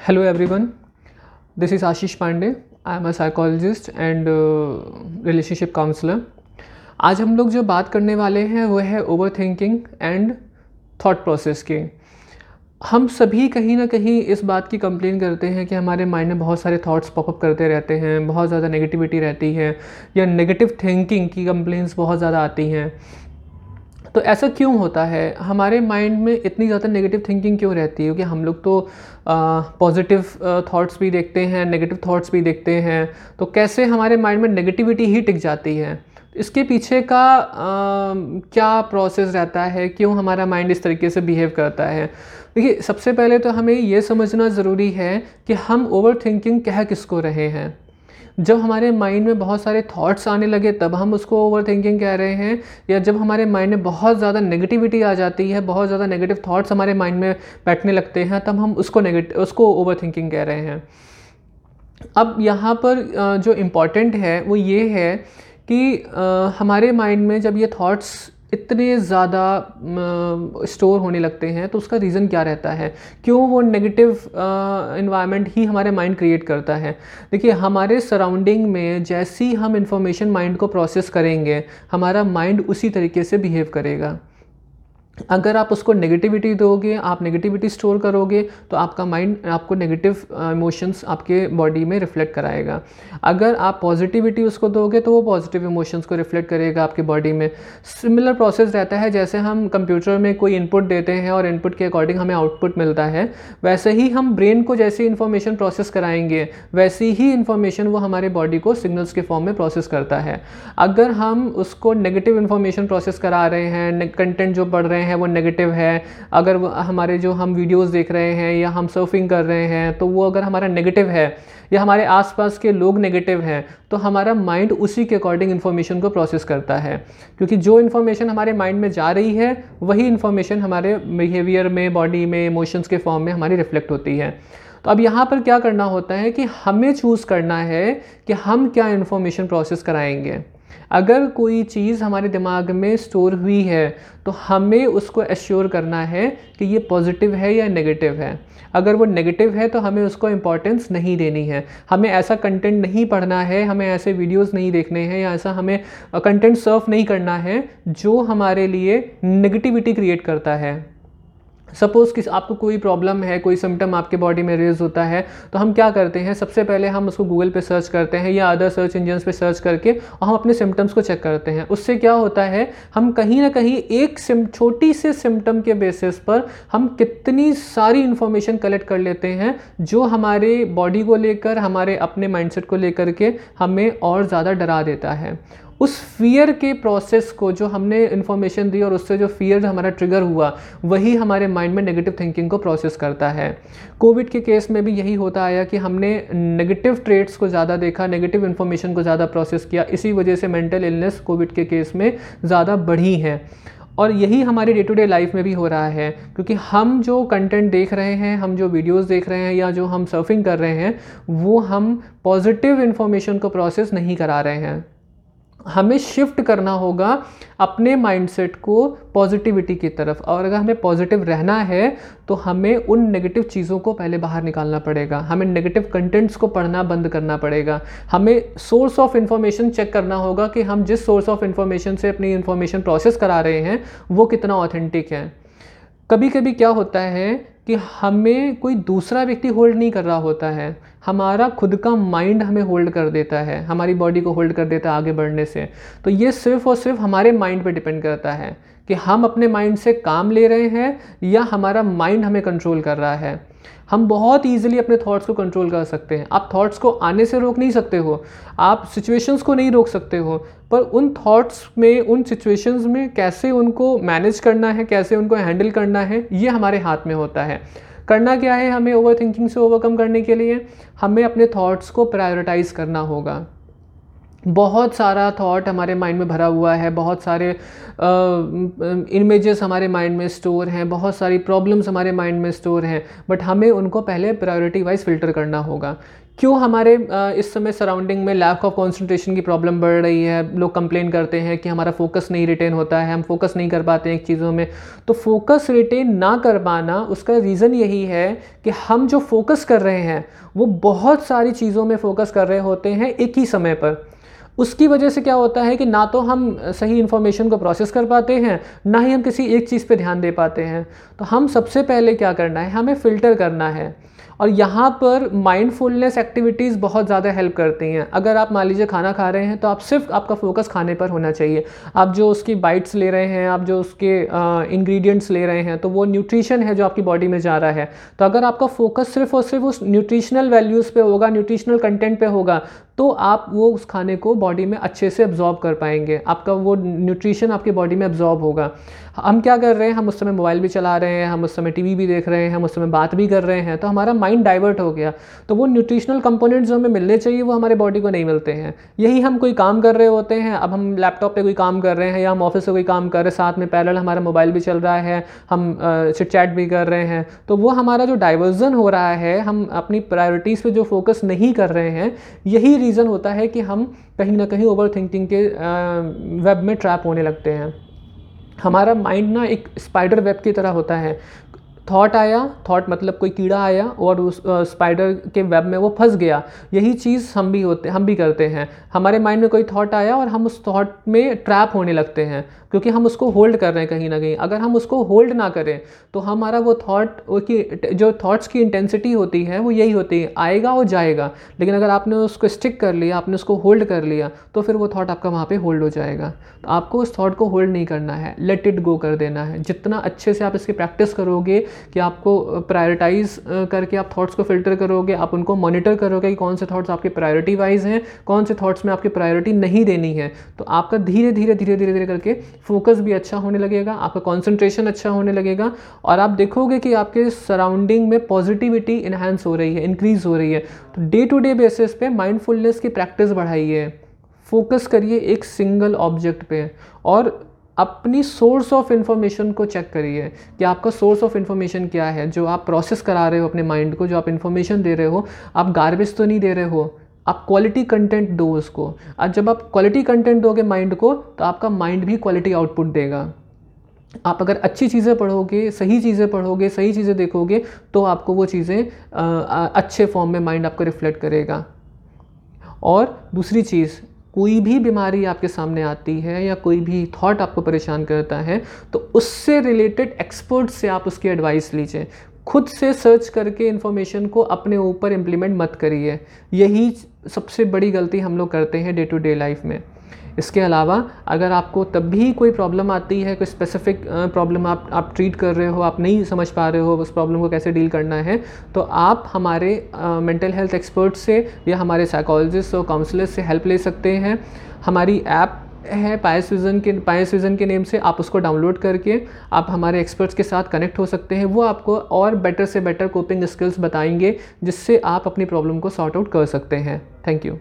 Everyone, this is Ashish Pandey. I am a psychologist and uh, relationship counselor. आज हम लोग जो बात करने वाले हैं वो है overthinking and thought process की हम सभी कहीं ना कहीं इस बात की कंप्लेन करते हैं कि हमारे माइंड में बहुत सारे थॉट्स पॉपअप करते रहते हैं बहुत ज़्यादा नेगेटिविटी रहती है या नेगेटिव थिंकिंग की कंप्लेंट्स बहुत ज़्यादा आती हैं तो ऐसा क्यों होता है? हमारे माइंड में इतनी ज़्यादा नेगेटिव थिंकिंग क्यों रहती है? क्योंकि हम लोग तो पॉजिटिव थॉट्स भी देखते हैं नेगेटिव थॉट्स भी देखते हैं। तो कैसे हमारे माइंड में नेगेटिविटी ही टिक जाती है? इसके पीछे का आ, क्या प्रोसेस रहता है? क्यों हमारा माइंड इस तरीके से बिहेव करता है? देखिए सबसे पहले तो हमें ये समझना ज़रूरी है कि हम ओवर थिंकिंग कह किसको रहे हैं? जब हमारे माइंड में बहुत सारे थॉट्स आने लगे, तब हम उसको ओवर थिंकिंग कह रहे हैं, या जब हमारे माइंड में बहुत ज़्यादा नेगेटिविटी आ जाती है, बहुत ज़्यादा नेगेटिव थॉट्स हमारे माइंड में बैठने लगते हैं, तब हम उसको नेगेटिव उसको ओवर थिंकिंग कह रहे हैं। अब यहाँ पर जो इंपॉर्टेंट है, वो ये है कि हमारे माइंड में जब ये थॉट्स इतने ज़्यादा स्टोर होने लगते हैं तो उसका रीज़न क्या रहता है? क्यों वो नेगेटिव इन्वायरमेंट ही हमारे माइंड क्रिएट करता है? देखिए, हमारे सराउंडिंग में जैसी हम इंफॉर्मेशन माइंड को प्रोसेस करेंगे, हमारा माइंड उसी तरीके से बिहेव करेगा। अगर आप उसको नेगेटिविटी दोगे, आप नेगेटिविटी स्टोर करोगे तो आपका माइंड आपको नेगेटिव इमोशंस आपके बॉडी में रिफ्लेक्ट कराएगा। अगर आप पॉजिटिविटी उसको दोगे तो वो पॉजिटिव इमोशंस को रिफ्लेक्ट करेगा आपकी बॉडी में। सिमिलर प्रोसेस रहता है, जैसे हम कंप्यूटर में कोई इनपुट देते हैं और इनपुट के अकॉर्डिंग हमें आउटपुट मिलता है, वैसे ही हम ब्रेन को जैसी इन्फॉर्मेशन प्रोसेस कराएँगे, वैसी ही इन्फॉर्मेशन वो हमारे बॉडी को सिग्नल्स के फॉर्म में प्रोसेस करता है। अगर हम उसको नेगेटिव इन्फॉर्मेशन प्रोसेस करा रहे हैं कंटेंट जो पढ़ रहे हैं वो नेगेटिव है। अगर हमारे जो हम वीडियोस देख रहे हैं या हम सर्फिंग कर रहे हैं तो वो अगर हमारा नेगेटिव है या हमारे आसपास के लोग नेगेटिव हैं तो हमारा माइंड उसी के अकॉर्डिंग इन्फॉर्मेशन को प्रोसेस करता है। क्योंकि जो इन्फॉर्मेशन हमारे माइंड में जा रही है, वही इन्फॉर्मेशन हमारे बिहेवियर में बॉडी में इमोशंस के फॉर्म में हमारी रिफ्लेक्ट होती है। तो अब यहाँ पर क्या करना होता है कि हमें चूज़ करना है कि हम क्या इन्फॉर्मेशन प्रोसेस कराएँगे। अगर कोई चीज़ हमारे दिमाग में स्टोर हुई है तो हमें उसको एश्योर करना है कि ये पॉजिटिव है या नेगेटिव है। अगर वो नेगेटिव है तो हमें उसको इम्पॉर्टेंस नहीं देनी है। हमें ऐसा कंटेंट नहीं पढ़ना है, हमें ऐसे वीडियोस नहीं देखने हैं, या ऐसा हमें कंटेंट सर्व नहीं करना है, जो हमारे लिए नेगेटिविटी क्रिएट करता है। सपोज़ कि आपको कोई प्रॉब्लम है, कोई सिम्टम आपके बॉडी में रेज होता है तो हम क्या करते हैं? सबसे पहले हम उसको गूगल पे सर्च करते हैं या अदर सर्च इंजन्स पे सर्च करके और हम अपने सिम्टम्स को चेक करते हैं। उससे क्या होता है? हम कहीं ना कहीं एक सिम छोटी से सिम्टम के बेसिस पर हम कितनी सारी इन्फॉर्मेशन कलेक्ट कर लेते हैं, जो हमारे बॉडी को लेकर, हमारे अपने माइंडसेट को लेकर के हमें और ज़्यादा डरा देता है। उस फियर के प्रोसेस को जो हमने इन्फॉर्मेशन दी और उससे जो फियर हमारा ट्रिगर हुआ, वही हमारे माइंड में नेगेटिव थिंकिंग को प्रोसेस करता है। कोविड के केस में भी यही होता आया कि हमने नेगेटिव ट्रेड्स को ज़्यादा देखा नेगेटिव इन्फॉर्मेशन को ज़्यादा प्रोसेस किया। इसी वजह से मेंटल इलनेस कोविड के केस में ज़्यादा बढ़ी है। और यही हमारी डे टू डे लाइफ में भी हो रहा है, क्योंकि हम जो कंटेंट देख रहे हैं, हम जो वीडियोस देख रहे हैं या जो हम सर्फिंग कर रहे हैं, वो हम पॉजिटिव इन्फॉर्मेशन को प्रोसेस नहीं करा रहे हैं। हमें शिफ्ट करना होगा अपने माइंडसेट को पॉजिटिविटी की तरफ़। और अगर हमें पॉजिटिव रहना है तो हमें उन नेगेटिव चीज़ों को पहले बाहर निकालना पड़ेगा। हमें नेगेटिव कंटेंट्स को पढ़ना बंद करना पड़ेगा। हमें सोर्स ऑफ़ इन्फॉर्मेशन चेक करना होगा कि हम जिस सोर्स ऑफ़ इन्फॉर्मेशन से अपनी इन्फॉर्मेशन प्रोसेस करा रहे हैं, वो कितना ऑथेंटिक है। कभी कभी क्या होता है कि हमें कोई दूसरा व्यक्ति होल्ड नहीं कर रहा होता है। हमारा खुद का माइंड हमें होल्ड कर देता है। हमारी बॉडी को होल्ड कर देता है आगे बढ़ने से। तो ये सिर्फ़ और सिर्फ़ हमारे माइंड पे डिपेंड करता है। कि हम अपने माइंड से काम ले रहे हैं या हमारा माइंड हमें कंट्रोल कर रहा है। हम बहुत ईजिली अपने थॉट्स को कंट्रोल कर सकते हैं। आप थॉट्स को आने से रोक नहीं सकते हो। आप सिचुएशंस को नहीं रोक सकते हो। पर उन थॉट्स में, उन सिचुएशंस में कैसे उनको मैनेज करना है, कैसे उनको हैंडल करना है, ये हमारे हाथ में होता है। करना क्या है? हमें ओवर थिंकिंग से ओवरकम करने के लिए हमें अपने थॉट्स को प्रायोरिटाइज़ करना होगा। बहुत सारा थॉट हमारे माइंड में भरा हुआ है, बहुत सारे इमेजेस हमारे माइंड में स्टोर हैं, बहुत सारी प्रॉब्लम्स हमारे माइंड में स्टोर हैं बट हमें उनको पहले प्रायोरिटी वाइज फ़िल्टर करना होगा। क्यों हमारे इस समय सराउंडिंग में लैक ऑफ़ कंसंट्रेशन की प्रॉब्लम बढ़ रही है, लोग कंप्लेन करते हैं कि हमारा फोकस नहीं रिटेन होता है, हम फोकस नहीं कर पाते हैं चीज़ों में तो फोकस रिटेन ना कर पाना, उसका रीज़न यही है कि हम जो फोकस कर रहे हैं, वो बहुत सारी चीज़ों में फोकस कर रहे होते हैं एक ही समय पर। उसकी वजह से क्या होता है कि ना तो हम सही इन्फॉर्मेशन को प्रोसेस कर पाते हैं, ना ही हम किसी एक चीज़ पे ध्यान दे पाते हैं। तो हम सबसे पहले क्या करना है, हमें फ़िल्टर करना है। और यहाँ पर माइंडफुलनेस एक्टिविटीज़ बहुत ज़्यादा हेल्प करती हैं। अगर आप मान लीजिए खाना खा रहे हैं तो आप सिर्फ़ आपका फोकस खाने पर होना चाहिए। आप जो उसकी बाइट्स ले रहे हैं, आप जो उसके इंग्रेडिएंट्स ले रहे हैं तो वो न्यूट्रिशन है जो आपकी बॉडी में जा रहा है। तो अगर आपका फोकस सिर्फ़ और सिर्फ़ उस न्यूट्रिशनल वैल्यूज़ पे होगा न्यूट्रिशनल कंटेंट पे होगा तो आप वो उस खाने को बॉडी में अच्छे से अब्जॉर्ब कर पाएँगे। आपका वो न्यूट्रिशन आपकी बॉडी में अब्जॉर्ब होगा। हम क्या कर रहे हैं? हम उस समय मोबाइल भी चला रहे हैं, हम उस समय टीवी भी देख रहे हैं, हम उस समय बात भी कर रहे हैं। तो हमारा माइंड डाइवर्ट हो गया। तो वो न्यूट्रिशनल कंपोनेंट्स जो हमें मिलने चाहिए, वो हमारे बॉडी को नहीं मिलते हैं। यही हम कोई काम कर रहे होते हैं। अब हम लैपटॉप पर कोई काम कर रहे हैं या हम ऑफ़िस से कोई काम कर रहे हैं, साथ में पैरल हमारा मोबाइल भी चल रहा है, हम चिट चैट भी कर रहे हैं। तो वो हमारा जो डाइवर्जन हो रहा है, हम अपनी प्रायोरिटीज़ पर जो फोकस नहीं कर रहे हैं, यही रीज़न होता है कि हम कहीं ना कहीं ओवर थिंकिंग के वेब में ट्रैप होने लगते हैं। हमारा माइंड ना एक स्पाइडर वेब की तरह होता है। थॉट आया थॉट मतलब कोई कीड़ा आया और उस स्पाइडर के वेब में वो फंस गया। यही चीज़ हम भी होते, हम भी करते हैं। हमारे माइंड में कोई थॉट आया और हम उस थॉट में ट्रैप होने लगते हैं, क्योंकि हम उसको होल्ड कर रहे हैं कहीं ना कहीं। अगर हम उसको होल्ड ना करें तो हमारा वो थॉट की, जो थॉट्स की इंटेंसिटी होती है, वो यही होती है, आएगा और जाएगा। लेकिन अगर आपने उसको स्टिक कर लिया, आपने उसको होल्ड कर लिया तो फिर वो थॉट आपका वहाँ पे होल्ड हो जाएगा। तो आपको उस थॉट को होल्ड नहीं करना है। लेट इट गो कर देना है। जितना अच्छे से आप इसकी प्रैक्टिस करोगे कि आपको प्रायोरिटाइज करके आप थॉट्स को फ़िल्टर करोगे, आप उनको मॉनिटर करोगे कि कौन से थॉट्स आपके प्रायोरिटी वाइज हैं, कौन से थॉट्स में आपकी प्रायोरिटी नहीं देनी है। तो आपका धीरे धीरे धीरे धीरे धीरे करके फोकस भी अच्छा होने लगेगा, आपका कॉन्सेंट्रेशन अच्छा होने लगेगा और आप देखोगे कि आपके सराउंडिंग में पॉजिटिविटी इन्हांस हो रही है इंक्रीज़ हो रही है। तो डे टू डे बेसिस पे माइंडफुलनेस की प्रैक्टिस बढ़ाइए। फोकस करिए एक सिंगल ऑब्जेक्ट पे और अपनी सोर्स ऑफ़ इन्फॉर्मेशन को चेक करिए कि आपका सोर्स ऑफ़ इन्फॉर्मेशन क्या है, जो आप प्रोसेस करा रहे हो अपने माइंड को, जो आप इन्फॉर्मेशन दे रहे हो, आप गार्बेज तो नहीं दे रहे हो, आप क्वालिटी कंटेंट दो उसको। और जब आप क्वालिटी कंटेंट दोगे माइंड को तो आपका माइंड भी क्वालिटी आउटपुट देगा। आप अगर अच्छी चीज़ें पढ़ोगे, सही चीज़ें पढ़ोगे, सही चीज़ें देखोगे तो आपको वो चीज़ें अच्छे फॉर्म में माइंड आपको रिफ्लेक्ट करेगा। और दूसरी चीज़ कोई भी बीमारी आपके सामने आती है या कोई भी थॉट आपको परेशान करता है तो उससे रिलेटेड एक्सपर्ट से आप उसकी एडवाइस लीजिए। खुद से सर्च करके इन्फॉर्मेशन को अपने ऊपर इम्प्लीमेंट मत करिए। यही सबसे बड़ी गलती हम लोग करते हैं डे टू डे लाइफ में। इसके अलावा, अगर आपको तब भी कोई प्रॉब्लम आती है, कोई स्पेसिफिक प्रॉब्लम आप आप ट्रीट कर रहे हो, आप नहीं समझ पा रहे हो उस प्रॉब्लम को कैसे डील करना है तो आप हमारे मेंटल हेल्थ एक्सपर्ट से या हमारे साइकोलॉजिस्ट और काउंसलर से हेल्प ले सकते हैं। हमारी ऐप है पायस विज़न के पायस विज़न के नेम से, आप उसको डाउनलोड करके आप हमारे एक्सपर्ट्स के साथ कनेक्ट हो सकते हैं। वो आपको और बेटर से बेटर कोपिंग स्किल्स बताएँगे, जिससे आप अपनी प्रॉब्लम को सॉर्ट आउट कर सकते हैं। Thank you